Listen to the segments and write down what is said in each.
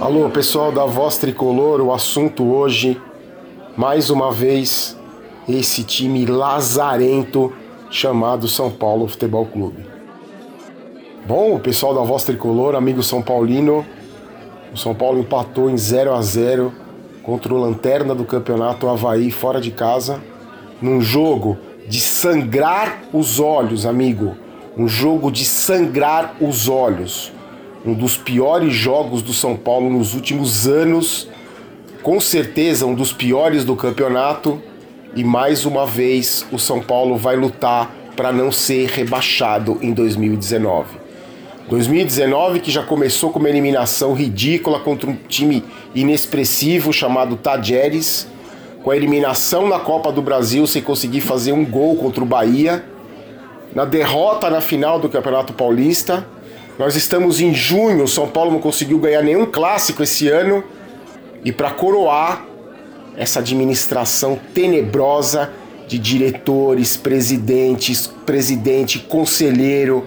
Alô, pessoal da Voz Tricolor, o assunto hoje, mais uma vez, esse time lazarento chamado São Paulo Futebol Clube. Bom, pessoal da Voz Tricolor, amigo São Paulino, o São Paulo empatou em 0 a 0 contra o Lanterna do Campeonato Havaí fora de casa, num jogo de sangrar os olhos, amigo. Um jogo de sangrar os olhos. Um dos piores jogos do São Paulo nos últimos anos, com certeza um dos piores do campeonato, e mais uma vez o São Paulo vai lutar para não ser rebaixado em 2019. 2019 que já começou com uma eliminação ridícula contra um time inexpressivo chamado Tajeres, com a eliminação na Copa do Brasil sem conseguir fazer um gol contra o Bahia, na derrota na final do Campeonato Paulista nós estamos em junho, o São Paulo não conseguiu ganhar nenhum clássico esse ano. E para coroar essa administração tenebrosa de diretores, presidentes, presidente, conselheiro,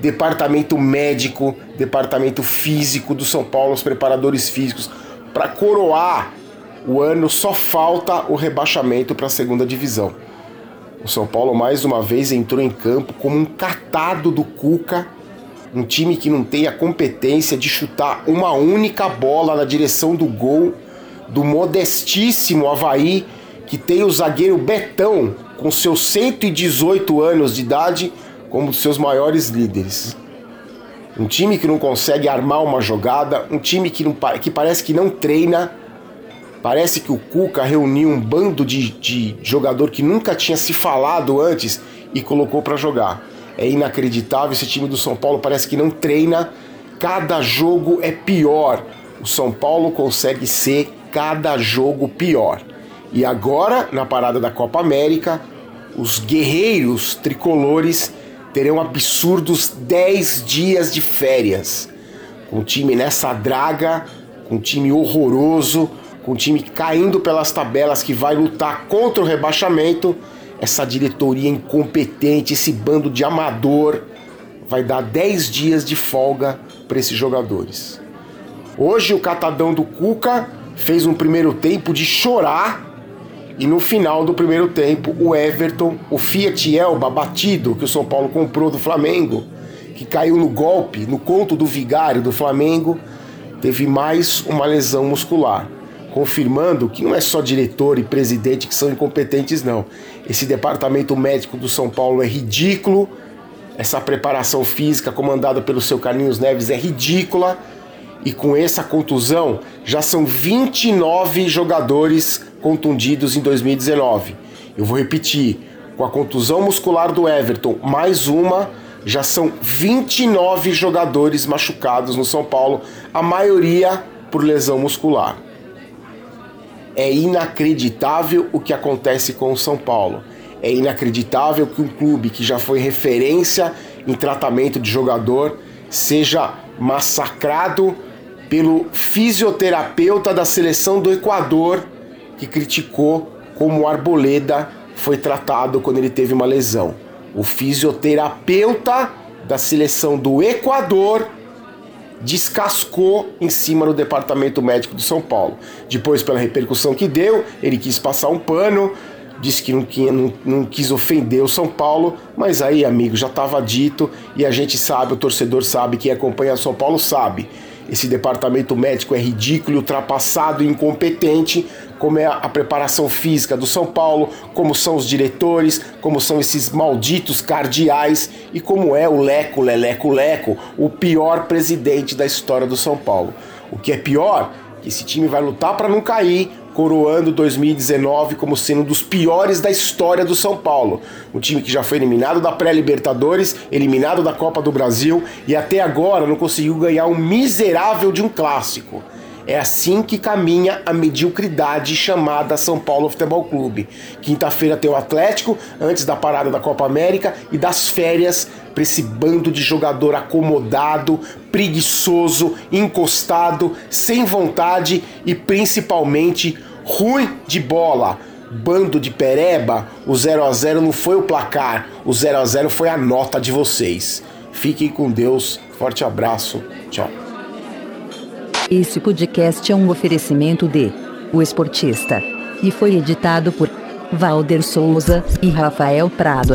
departamento médico, departamento físico do São Paulo, os preparadores físicos, para coroar o ano só falta o rebaixamento para a segunda divisão. O São Paulo mais uma vez entrou em campo como um catado do Cuca um time que não tem a competência de chutar uma única bola na direção do gol do modestíssimo Havaí, que tem o zagueiro Betão, com seus 118 anos de idade, como seus maiores líderes. Um time que não consegue armar uma jogada, um time que, não, que parece que não treina. Parece que o Cuca reuniu um bando de, de jogador que nunca tinha se falado antes e colocou para jogar. É inacreditável. Esse time do São Paulo parece que não treina. Cada jogo é pior. O São Paulo consegue ser cada jogo pior. E agora, na parada da Copa América, os guerreiros tricolores terão absurdos 10 dias de férias. Com o time nessa draga, com um time horroroso, com o time caindo pelas tabelas que vai lutar contra o rebaixamento essa diretoria incompetente, esse bando de amador, vai dar 10 dias de folga para esses jogadores. Hoje o catadão do Cuca fez um primeiro tempo de chorar e no final do primeiro tempo o Everton, o Fiat Elba batido que o São Paulo comprou do Flamengo, que caiu no golpe, no conto do vigário do Flamengo, teve mais uma lesão muscular confirmando que não é só diretor e presidente que são incompetentes, não. Esse departamento médico do São Paulo é ridículo, essa preparação física comandada pelo seu Carlinhos Neves é ridícula, e com essa contusão já são 29 jogadores contundidos em 2019. Eu vou repetir: com a contusão muscular do Everton, mais uma, já são 29 jogadores machucados no São Paulo, a maioria por lesão muscular. É inacreditável o que acontece com o São Paulo. É inacreditável que um clube que já foi referência em tratamento de jogador seja massacrado pelo fisioterapeuta da seleção do Equador que criticou como Arboleda foi tratado quando ele teve uma lesão. O fisioterapeuta da seleção do Equador descascou em cima do departamento médico de São Paulo. Depois, pela repercussão que deu, ele quis passar um pano, disse que não, não, não quis ofender o São Paulo, mas aí, amigo, já estava dito e a gente sabe, o torcedor sabe, quem acompanha o São Paulo sabe. Esse departamento médico é ridículo, ultrapassado e incompetente, como é a preparação física do São Paulo, como são os diretores, como são esses malditos cardeais e como é o Leco, Leleco, Leco, o pior presidente da história do São Paulo. O que é pior, que esse time vai lutar para não cair, coroando 2019 como sendo um dos piores da história do São Paulo. Um time que já foi eliminado da pré-Libertadores, eliminado da Copa do Brasil e até agora não conseguiu ganhar um miserável de um clássico. É assim que caminha a mediocridade chamada São Paulo Futebol Clube. Quinta-feira tem o Atlético, antes da parada da Copa América e das férias para esse bando de jogador acomodado, preguiçoso, encostado, sem vontade e principalmente ruim de bola. Bando de pereba, o 0 a 0 não foi o placar, o 0 a 0 foi a nota de vocês. Fiquem com Deus. Forte abraço. Tchau. Esse podcast é um oferecimento de O Esportista e foi editado por Valder Souza e Rafael Prado.